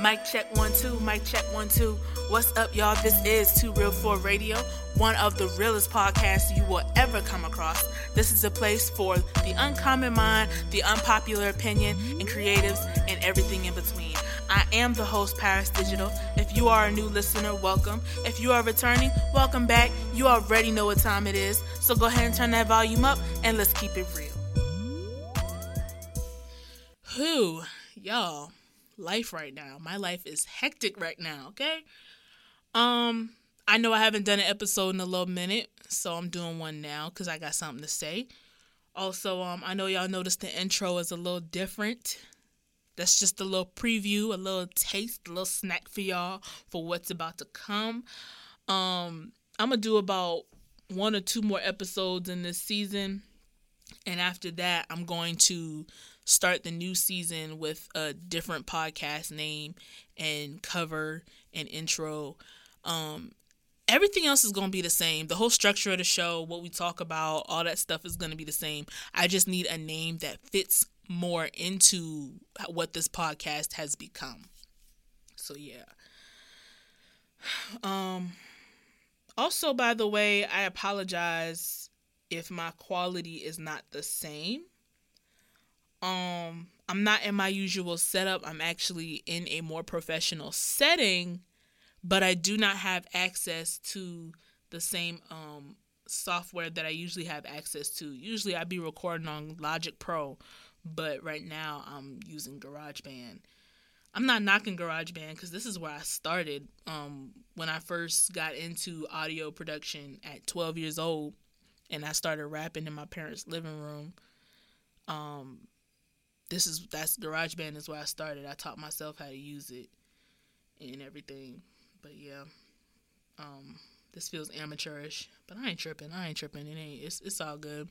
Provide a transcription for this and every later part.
Mic check one two, mic check one two. What's up, y'all? This is Two Real Four Radio, one of the realest podcasts you will ever come across. This is a place for the uncommon mind, the unpopular opinion, and creatives, and everything in between. I am the host, Paris Digital. If you are a new listener, welcome. If you are returning, welcome back. You already know what time it is, so go ahead and turn that volume up, and let's keep it real. Who, y'all? Life right now. My life is hectic right now, okay? Um I know I haven't done an episode in a little minute, so I'm doing one now cuz I got something to say. Also, um I know y'all noticed the intro is a little different. That's just a little preview, a little taste, a little snack for y'all for what's about to come. Um I'm to do about one or two more episodes in this season. And after that, I'm going to start the new season with a different podcast name and cover and intro. Um, everything else is going to be the same. The whole structure of the show, what we talk about, all that stuff is going to be the same. I just need a name that fits more into what this podcast has become. So yeah. Um also by the way, I apologize if my quality is not the same um I'm not in my usual setup. I'm actually in a more professional setting, but I do not have access to the same um software that I usually have access to. Usually I'd be recording on Logic Pro, but right now I'm using GarageBand. I'm not knocking GarageBand because this is where I started um, when I first got into audio production at 12 years old, and I started rapping in my parents' living room. Um, this is that's GarageBand is where I started. I taught myself how to use it and everything. But yeah, um, this feels amateurish, but I ain't tripping. I ain't tripping. It ain't. It's it's all good.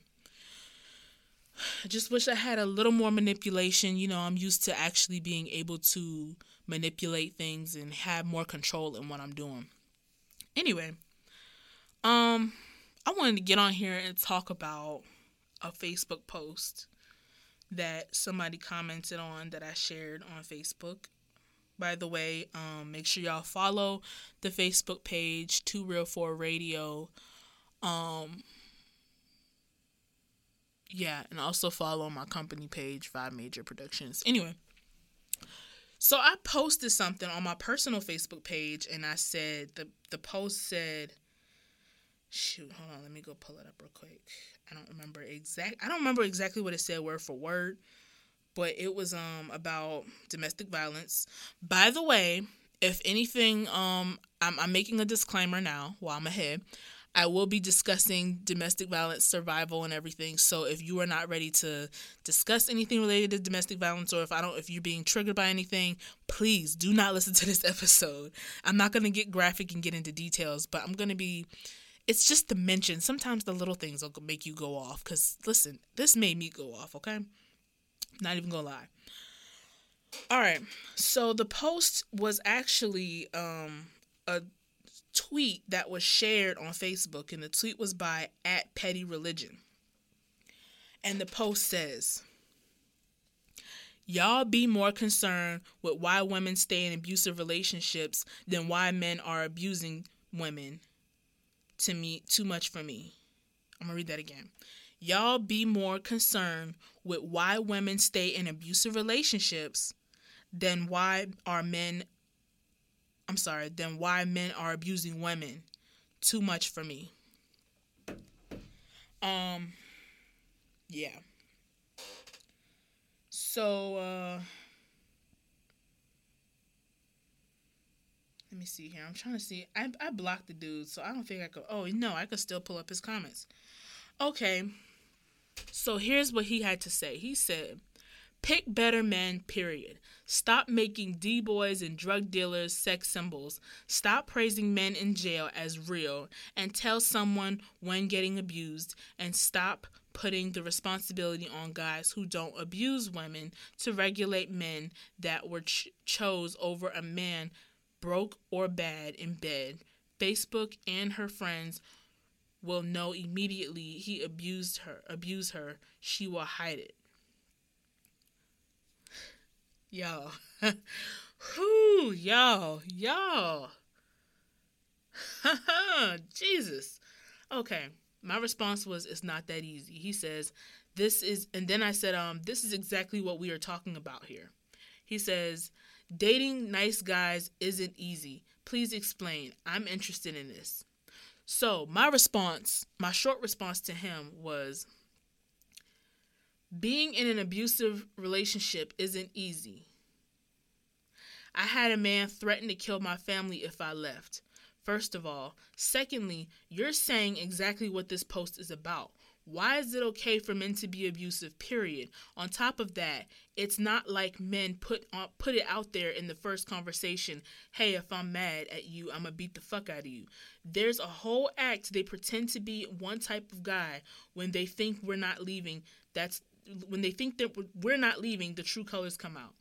I just wish I had a little more manipulation. You know, I'm used to actually being able to manipulate things and have more control in what I'm doing. Anyway, um, I wanted to get on here and talk about a Facebook post that somebody commented on that I shared on Facebook. By the way, um, make sure y'all follow the Facebook page Two Real Four Radio. Um, yeah, and also follow my company page Vibe Major Productions. Anyway, so I posted something on my personal Facebook page, and I said the the post said, "Shoot, hold on, let me go pull it up real quick." I don't remember exact. I don't remember exactly what it said word for word, but it was um about domestic violence. By the way, if anything, um, I'm I'm making a disclaimer now while I'm ahead. I will be discussing domestic violence survival and everything. So if you are not ready to discuss anything related to domestic violence, or if I don't, if you're being triggered by anything, please do not listen to this episode. I'm not gonna get graphic and get into details, but I'm gonna be it's just the mention. Sometimes the little things will make you go off. Cause listen, this made me go off. Okay, not even gonna lie. All right, so the post was actually um, a tweet that was shared on Facebook, and the tweet was by at Petty Religion, and the post says. Y'all be more concerned with why women stay in abusive relationships than why men are abusing women to me too much for me. I'm gonna read that again. Y'all be more concerned with why women stay in abusive relationships than why are men I'm sorry, than why men are abusing women. Too much for me. Um yeah. So uh Let me see here. I'm trying to see. I, I blocked the dude, so I don't think I could. Oh, no, I could still pull up his comments. Okay. So here's what he had to say. He said, Pick better men, period. Stop making D boys and drug dealers sex symbols. Stop praising men in jail as real and tell someone when getting abused. And stop putting the responsibility on guys who don't abuse women to regulate men that were ch- chose over a man broke or bad in bed. Facebook and her friends will know immediately he abused her, abused her. She will hide it. Y'all. Whoo, y'all, y'all. Jesus. Okay. My response was it's not that easy. He says, this is and then I said, um, this is exactly what we are talking about here. He says, dating nice guys isn't easy. Please explain. I'm interested in this. So my response, my short response to him was being in an abusive relationship isn't easy. I had a man threaten to kill my family if I left. First of all. Secondly, you're saying exactly what this post is about. Why is it okay for men to be abusive? Period. On top of that, it's not like men put on, put it out there in the first conversation. Hey, if I'm mad at you, I'm gonna beat the fuck out of you. There's a whole act. They pretend to be one type of guy when they think we're not leaving. That's when they think that we're not leaving. The true colors come out.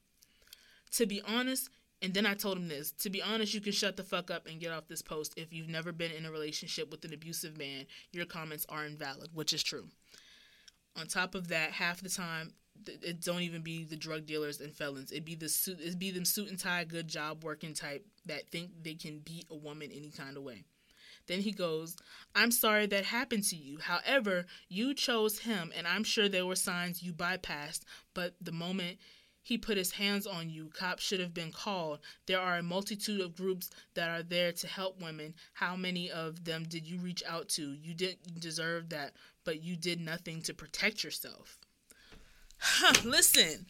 To be honest, and then I told him this to be honest, you can shut the fuck up and get off this post. If you've never been in a relationship with an abusive man, your comments are invalid, which is true. On top of that, half the time, it don't even be the drug dealers and felons. It be the suit, it be them suit and tie, good job working type that think they can beat a woman any kind of way. Then he goes, I'm sorry that happened to you. However, you chose him, and I'm sure there were signs you bypassed, but the moment he put his hands on you. Cops should have been called. There are a multitude of groups that are there to help women. How many of them did you reach out to? You didn't deserve that, but you did nothing to protect yourself. Listen,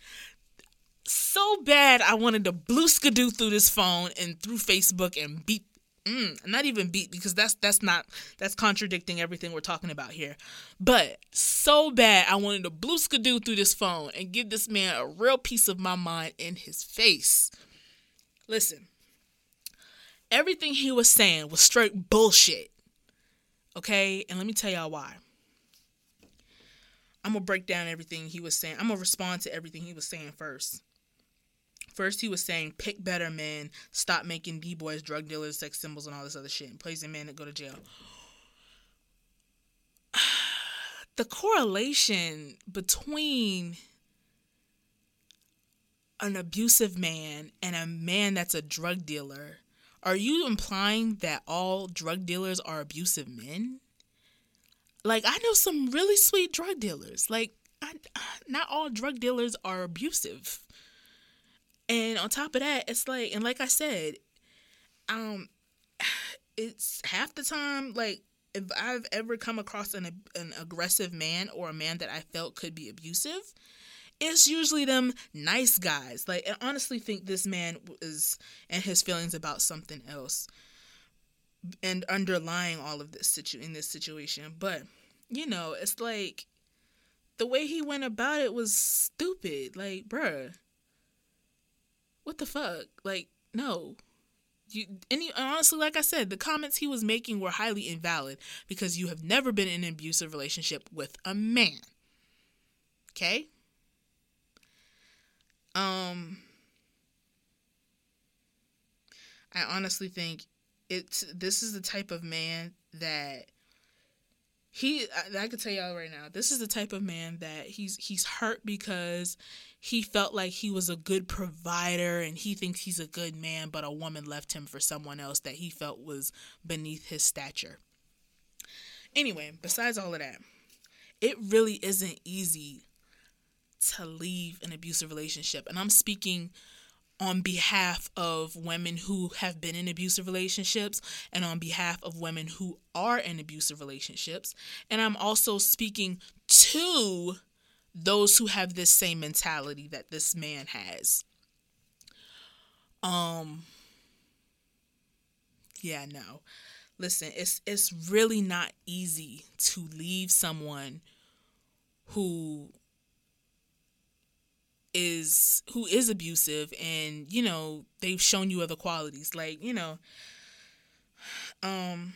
so bad I wanted to blue skidoo through this phone and through Facebook and beat Mm, not even beat because that's that's not that's contradicting everything we're talking about here. But so bad I wanted to blue skidoo through this phone and give this man a real piece of my mind in his face. Listen, everything he was saying was straight bullshit. Okay, and let me tell y'all why. I'm gonna break down everything he was saying. I'm gonna respond to everything he was saying first. First, he was saying pick better men, stop making b boys drug dealers, sex symbols, and all this other shit, and praising men that go to jail. The correlation between an abusive man and a man that's a drug dealer, are you implying that all drug dealers are abusive men? Like, I know some really sweet drug dealers. Like, I, not all drug dealers are abusive. And on top of that, it's like, and like I said, um, it's half the time like if I've ever come across an an aggressive man or a man that I felt could be abusive, it's usually them nice guys. Like, I honestly think this man is and his feelings about something else, and underlying all of this situ in this situation. But you know, it's like the way he went about it was stupid. Like, bruh what the fuck? Like, no. You any honestly, like I said, the comments he was making were highly invalid because you have never been in an abusive relationship with a man. Okay? Um I honestly think it's this is the type of man that he I, I tell y'all right now this is the type of man that he's he's hurt because he felt like he was a good provider and he thinks he's a good man, but a woman left him for someone else that he felt was beneath his stature. Anyway, besides all of that, it really isn't easy to leave an abusive relationship. And I'm speaking on behalf of women who have been in abusive relationships and on behalf of women who are in abusive relationships. And I'm also speaking to those who have this same mentality that this man has. Um yeah, no. Listen, it's it's really not easy to leave someone who is who is abusive and you know they've shown you other qualities. Like you know um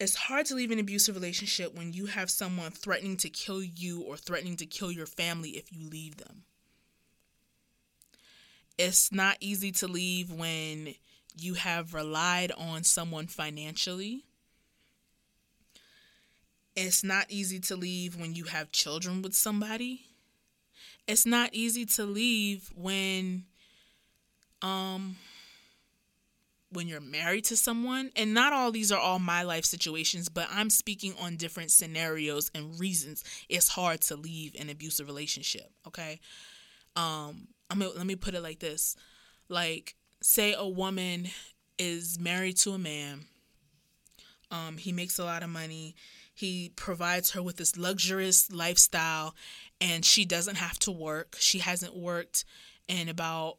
it's hard to leave an abusive relationship when you have someone threatening to kill you or threatening to kill your family if you leave them. It's not easy to leave when you have relied on someone financially. It's not easy to leave when you have children with somebody it's not easy to leave when um when you're married to someone. And not all these are all my life situations but i'm speaking on different scenarios and reasons it's hard to leave an abusive relationship okay? Um i mean let me put it like this. Like say a woman is married to a man um he makes a lot of money he provides her with this luxurious lifestyle and she doesn't have to work. She hasn't worked in about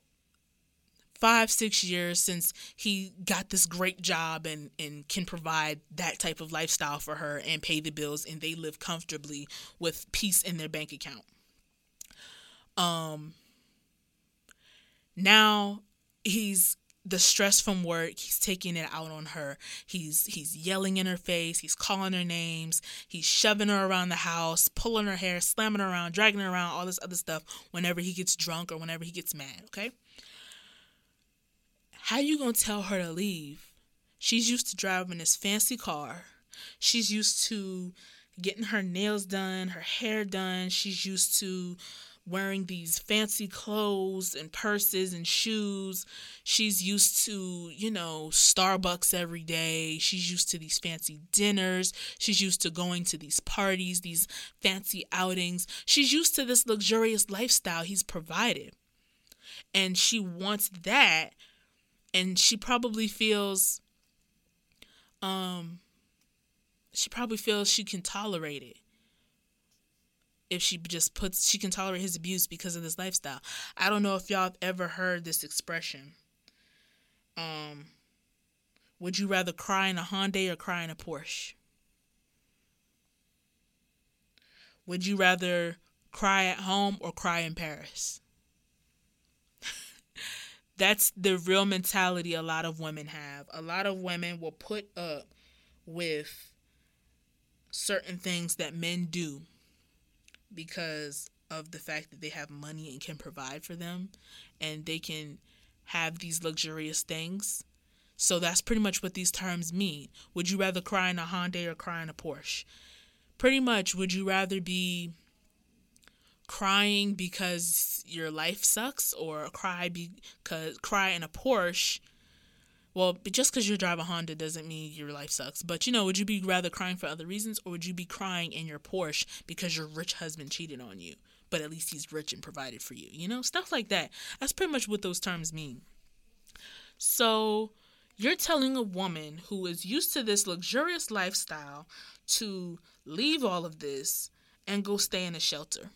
five, six years since he got this great job and, and can provide that type of lifestyle for her and pay the bills and they live comfortably with peace in their bank account. Um now he's the stress from work he's taking it out on her. He's he's yelling in her face he's calling her names he's shoving her around the house pulling her hair slamming her around dragging her around all this other stuff whenever he gets drunk or whenever he gets mad okay? How you gonna tell her to leave? She's used to driving this fancy car. She's used to getting her nails done her hair done. She's used to wearing these fancy clothes and purses and shoes. She's used to, you know, Starbucks every day. She's used to these fancy dinners. She's used to going to these parties, these fancy outings. She's used to this luxurious lifestyle he's provided. And she wants that. And she probably feels um she probably feels she can tolerate it if she just puts she can tolerate his abuse because of this lifestyle. I don't know if y'all have ever heard this expression. Um would you rather cry in a Hyundai or cry in a Porsche? Would you rather cry at home or cry in Paris? That's the real mentality a lot of women have. A lot of women will put up with certain things that men do because of the fact that they have money and can provide for them and they can have these luxurious things. So that's pretty much what these terms mean. Would you rather cry in a Hyundai or cry in a Porsche? Pretty much, would you rather be crying because your life sucks or cry because cry in a Porsche well, just because you drive a Honda doesn't mean your life sucks. But you know, would you be rather crying for other reasons, or would you be crying in your Porsche because your rich husband cheated on you, but at least he's rich and provided for you? You know, stuff like that. That's pretty much what those terms mean. So, you're telling a woman who is used to this luxurious lifestyle to leave all of this and go stay in a shelter.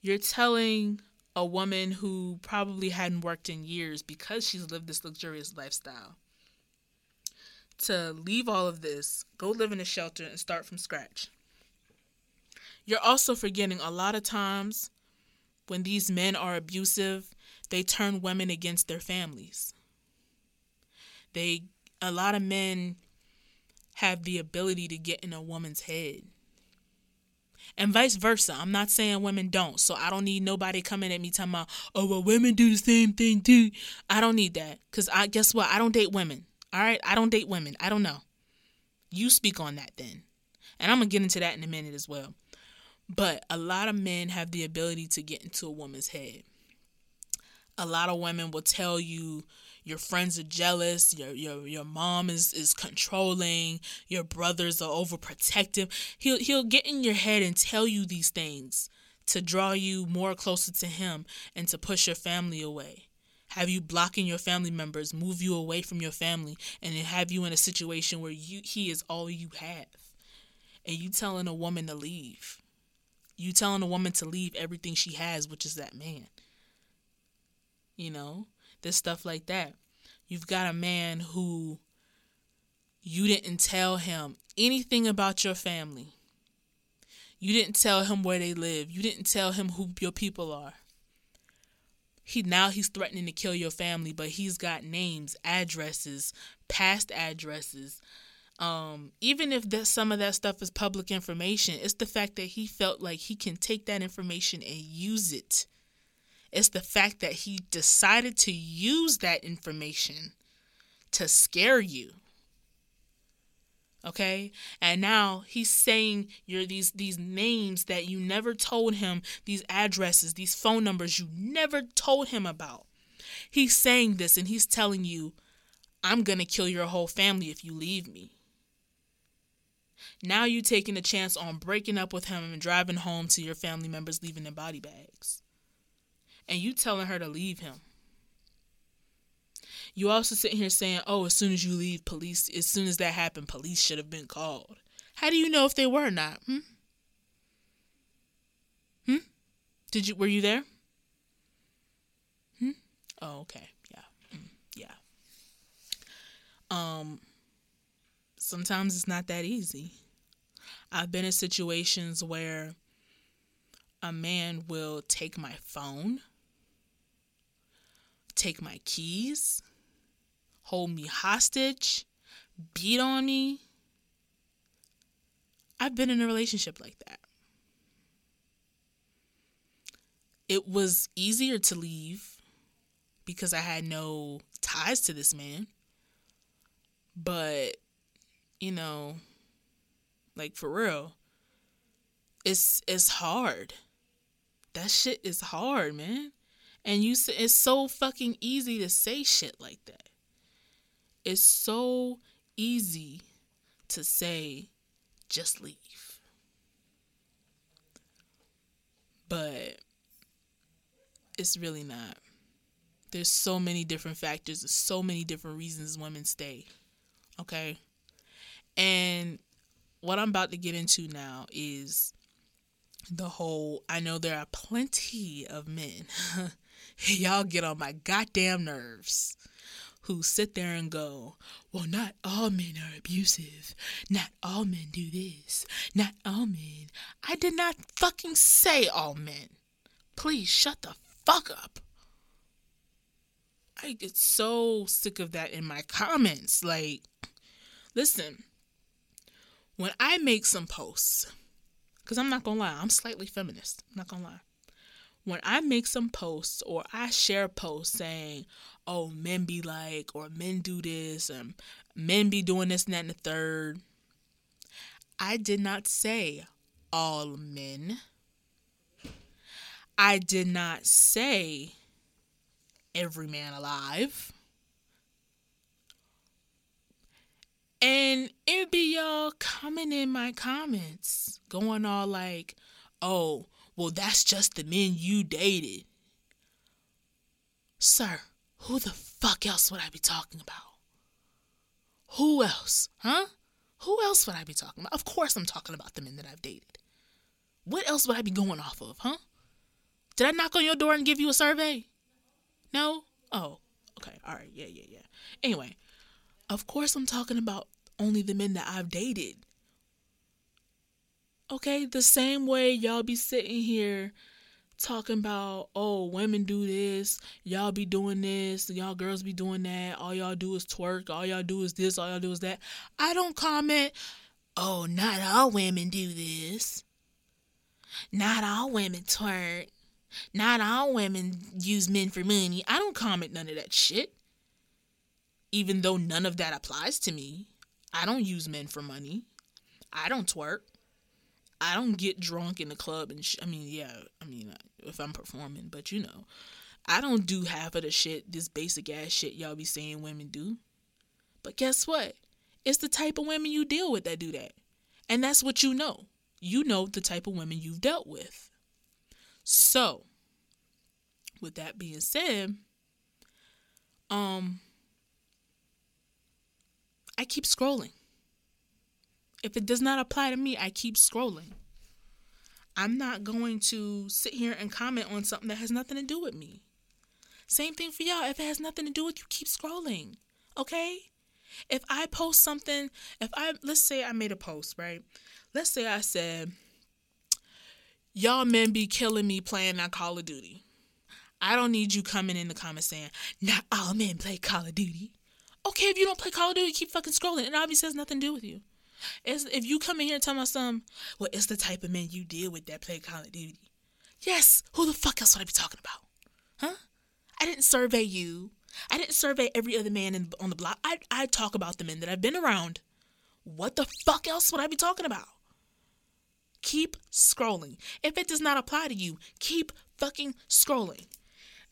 You're telling a woman who probably hadn't worked in years because she's lived this luxurious lifestyle to leave all of this, go live in a shelter, and start from scratch. You're also forgetting a lot of times when these men are abusive, they turn women against their families. They a lot of men have the ability to get in a woman's head and vice versa. I'm not saying women don't. So I don't need nobody coming at me talking about, oh, well, women do the same thing too. I don't need that. Because I guess what? I don't date women. All right? I don't date women. I don't know. You speak on that then. And I'm to get into that in a minute as well. But a lot of men have the ability to get into a woman's head. A lot of women will tell you your friends are jealous, your your your mom is is controlling, your brothers are overprotective. He'll he'll get in your head and tell you these things to draw you more closer to him and to push your family away. Have you blocking your family members, move you away from your family, and have you in a situation where you he is all you have. And you telling a woman to leave. You telling a woman to leave everything she has, which is that man. You know? this stuff like that. You've got a man who you didn't tell him anything about your family. You didn't tell him where they live. You didn't tell him who your people are. He now he's threatening to kill your family, but he's got names, addresses, past addresses. Um, even if that some of that stuff is public information, it's the fact that he felt like he can take that information and use it. It's the fact that he decided to use that information to scare you. Okay? And now he's saying you're these these names that you never told him these addresses these phone numbers you never told him about. He's saying this and he's telling you i'm gonna kill your whole family if you leave me. Now you taking a chance on breaking up with him and driving home to your family members leaving their body bags and you telling her to leave him you also sitting here saying, "Oh, as soon as you leave, police. As soon as that happened, police should have been called." How do you know if they were not? Hmm. Hmm. Did you? Were you there? Hmm. Oh, okay. Yeah. Mm, yeah. Um. Sometimes it's not that easy. I've been in situations where a man will take my phone, take my keys, hold me hostage, beat on me. I've been in a relationship like that. It was easier to leave because I had no ties to this man. But, you know, like for real, it's it's hard. That shit is hard, man. And you it's so fucking easy to say shit like that. It's so easy to say, just leave. But it's really not. There's so many different factors, there's so many different reasons women stay. Okay? And what I'm about to get into now is the whole I know there are plenty of men. Y'all get on my goddamn nerves who sit there and go, well, not all men are abusive. Not all men do this. Not all men. I did not fucking say all men. Please shut the fuck up. I get so sick of that in my comments. Like, listen, when I make some posts, because I'm not gonna lie, I'm slightly feminist. I'm not gonna lie. When I make some posts or I share posts saying, oh, men be like, or men do this, and men be doing this and that and the third. I did not say all men. I did not say every man alive. And it'd be y'all coming in my comments, going all like, oh, well, that's just the men you dated. Sir, who the fuck else would I be talking about? Who else? Huh? Who else would I be talking about? Of course I'm talking about the men that I've dated. What else would I be going off of, huh? Did I knock on your door and give you a survey? No? Oh, okay. All right. Yeah, yeah, yeah. Anyway, of course I'm talking about only the men that I've dated. Okay, the same way y'all be sitting here talking about, oh, women do this, y'all be doing this, y'all girls be doing that, all y'all do is twerk, all y'all do is this, all y'all do is that. I don't comment, oh, not all women do this. Not all women twerk. Not all women use men for money. I don't comment none of that shit. Even though none of that applies to me. I don't use men for money. I don't twerk. I don't get drunk in the club and sh- I mean, yeah, I mean, if I'm performing, but you know, I don't do half of the shit, this basic ass shit y'all be saying women do. But guess what? It's the type of women you deal with that do that. And that's what you know. You know the type of women you've dealt with. So, with that being said, um I keep scrolling. If it does not apply to me, I keep scrolling. I'm not going to sit here and comment on something that has nothing to do with me. Same thing for y'all. If it has nothing to do with you, keep scrolling. Okay? If I post something, if I let's say I made a post, right? Let's say I said, Y'all men be killing me playing that Call of Duty. I don't need you coming in the comments saying, not all men play Call of Duty. Okay, if you don't play Call of Duty, keep fucking scrolling. It obviously has nothing to do with you. It's, if you come in here and tell me something, well, it's the type of men you deal with that play Call of Duty. Yes, who the fuck else would I be talking about? Huh? I didn't survey you. I didn't survey every other man in, on the block. I, I talk about the men that I've been around. What the fuck else would I be talking about? Keep scrolling. If it does not apply to you, keep fucking scrolling.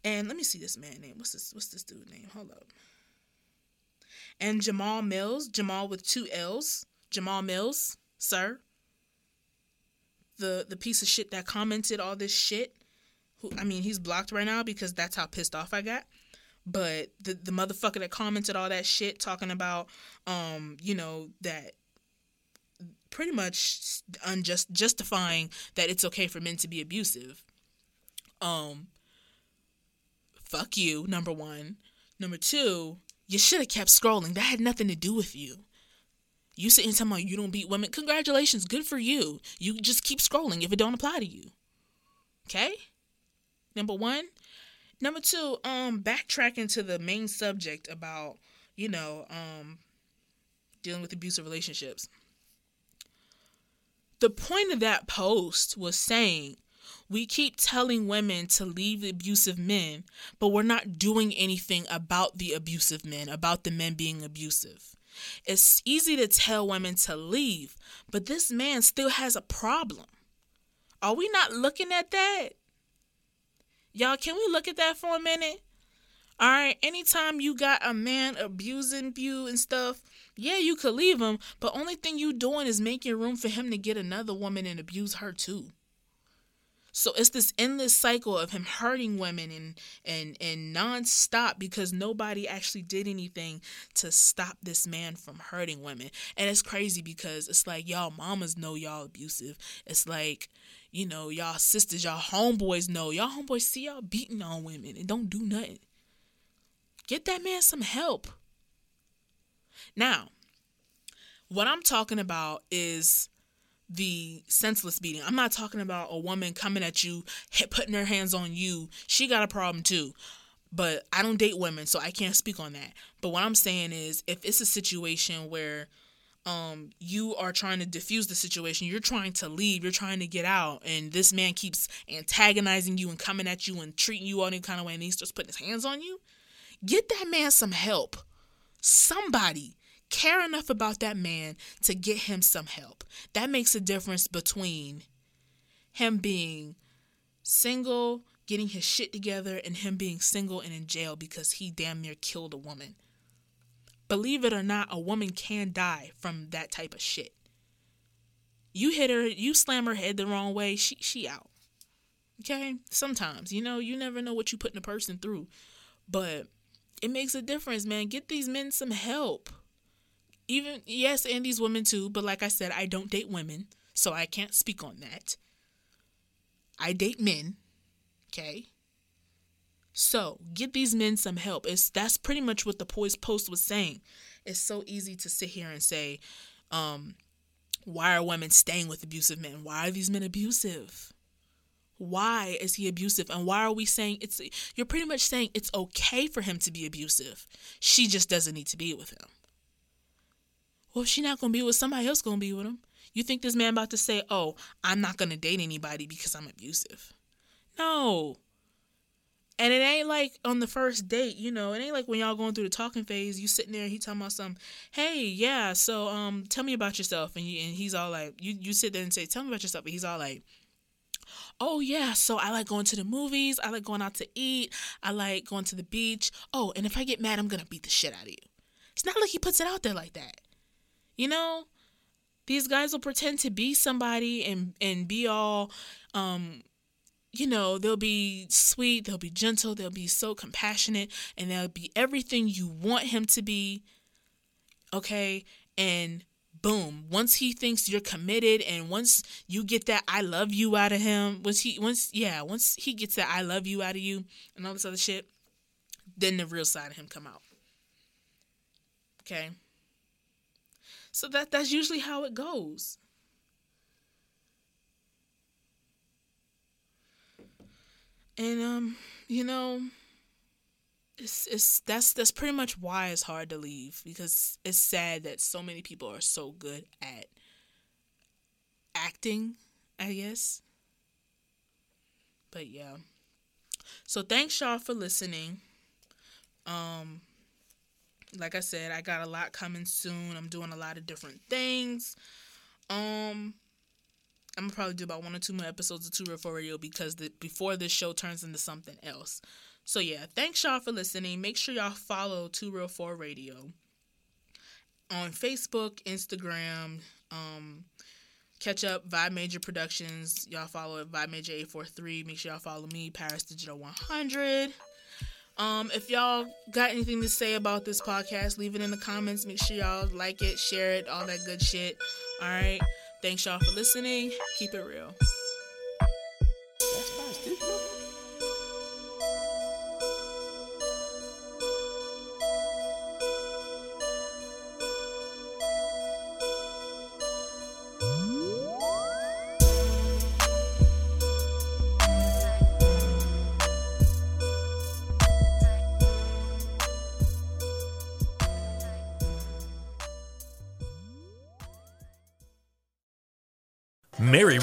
And let me see this man name. What's this? What's this dude name? Hold up. And Jamal Mills, Jamal with two L's. Jamal Mills, sir. The the piece of shit that commented all this shit. Who I mean, he's blocked right now because that's how pissed off I got. But the the motherfucker that commented all that shit talking about um, you know, that pretty much unjust justifying that it's okay for men to be abusive. Um fuck you, number 1. Number 2, you should have kept scrolling. That had nothing to do with you. You sitting talking about you don't beat women. Congratulations, good for you. You just keep scrolling if it don't apply to you. Okay? Number one. Number two, um, backtracking to the main subject about, you know, um, dealing with abusive relationships. The point of that post was saying we keep telling women to leave the abusive men, but we're not doing anything about the abusive men, about the men being abusive. It's easy to tell women to leave, but this man still has a problem. Are we not looking at that? Y'all, can we look at that for a minute? All right, anytime you got a man abusing you and stuff, yeah, you could leave him, but only thing you doing is making room for him to get another woman and abuse her too. So it's this endless cycle of him hurting women and and and nonstop because nobody actually did anything to stop this man from hurting women. And it's crazy because it's like y'all mamas know y'all abusive. It's like you know, y'all sisters, y'all homeboys know. Y'all homeboys see y'all beating on women and don't do nothing. Get that man some help. Now, what I'm talking about is the senseless beating. I'm not talking about a woman coming at you, putting her hands on you. She got a problem too. But I don't date women, so I can't speak on that. But what I'm saying is if it's a situation where um, you are trying to diffuse the situation, you're trying to leave, you're trying to get out, and this man keeps antagonizing you and coming at you and treating you all any kind of way, and he starts putting his hands on you, get that man some help. Somebody care enough about that man to get him some help. That makes a difference between him being single, getting his shit together, and him being single and in jail because he damn near killed a woman. Believe it or not, a woman can die from that type of shit. You hit her, you slam her head the wrong way, she she out. Okay? Sometimes, you know, you never know what you putting a person through. But it makes a difference, man. Get these men some help even yes, and these women too, but like I said, I don't date women, so I can't speak on that. I date men. Okay? So, get these men some help. It's that's pretty much what the poise post was saying. It's so easy to sit here and say, um, why are women staying with abusive men? Why are these men abusive? Why is he abusive? And why are we saying it's you're pretty much saying it's okay for him to be abusive. She just doesn't need to be with him. Well, if she's not gonna be with somebody else gonna be with him. You think this man about to say, "Oh, I'm not gonna date anybody because I'm abusive"? No. And it ain't like on the first date, you know. It ain't like when y'all going through the talking phase. You sitting there, he talking about some, hey, yeah. So, um, tell me about yourself, and you, and he's all like, you you sit there and say, tell me about yourself, and he's all like, oh yeah. So I like going to the movies. I like going out to eat. I like going to the beach. Oh, and if I get mad, I'm gonna beat the shit out of you. It's not like he puts it out there like that. You know, these guys will pretend to be somebody and and be all um you know, they'll be sweet, they'll be gentle, they'll be so compassionate, and they'll be everything you want him to be. Okay? And boom, once he thinks you're committed and once you get that I love you out of him, once he once yeah, once he gets that I love you out of you and all this other shit, then the real side of him come out. Okay? So that that's usually how it goes. And um, you know, it's it's that's that's pretty much why it's hard to leave because it's sad that so many people are so good at acting, I guess. But yeah. So thanks y'all for listening. Um like I said, I got a lot coming soon. I'm doing a lot of different things. Um I'm gonna probably do about one or two more episodes of Two Real Four Radio because the, before this show turns into something else. So yeah, thanks y'all for listening. Make sure y'all follow Two Real Four Radio on Facebook, Instagram. Um, catch up Vibe Major Productions. Y'all follow Vibe Major eight four three. Make sure y'all follow me Paris Digital one hundred. Um, if y'all got anything to say about this podcast, leave it in the comments. Make sure y'all like it, share it, all that good shit. All right. Thanks y'all for listening. Keep it real.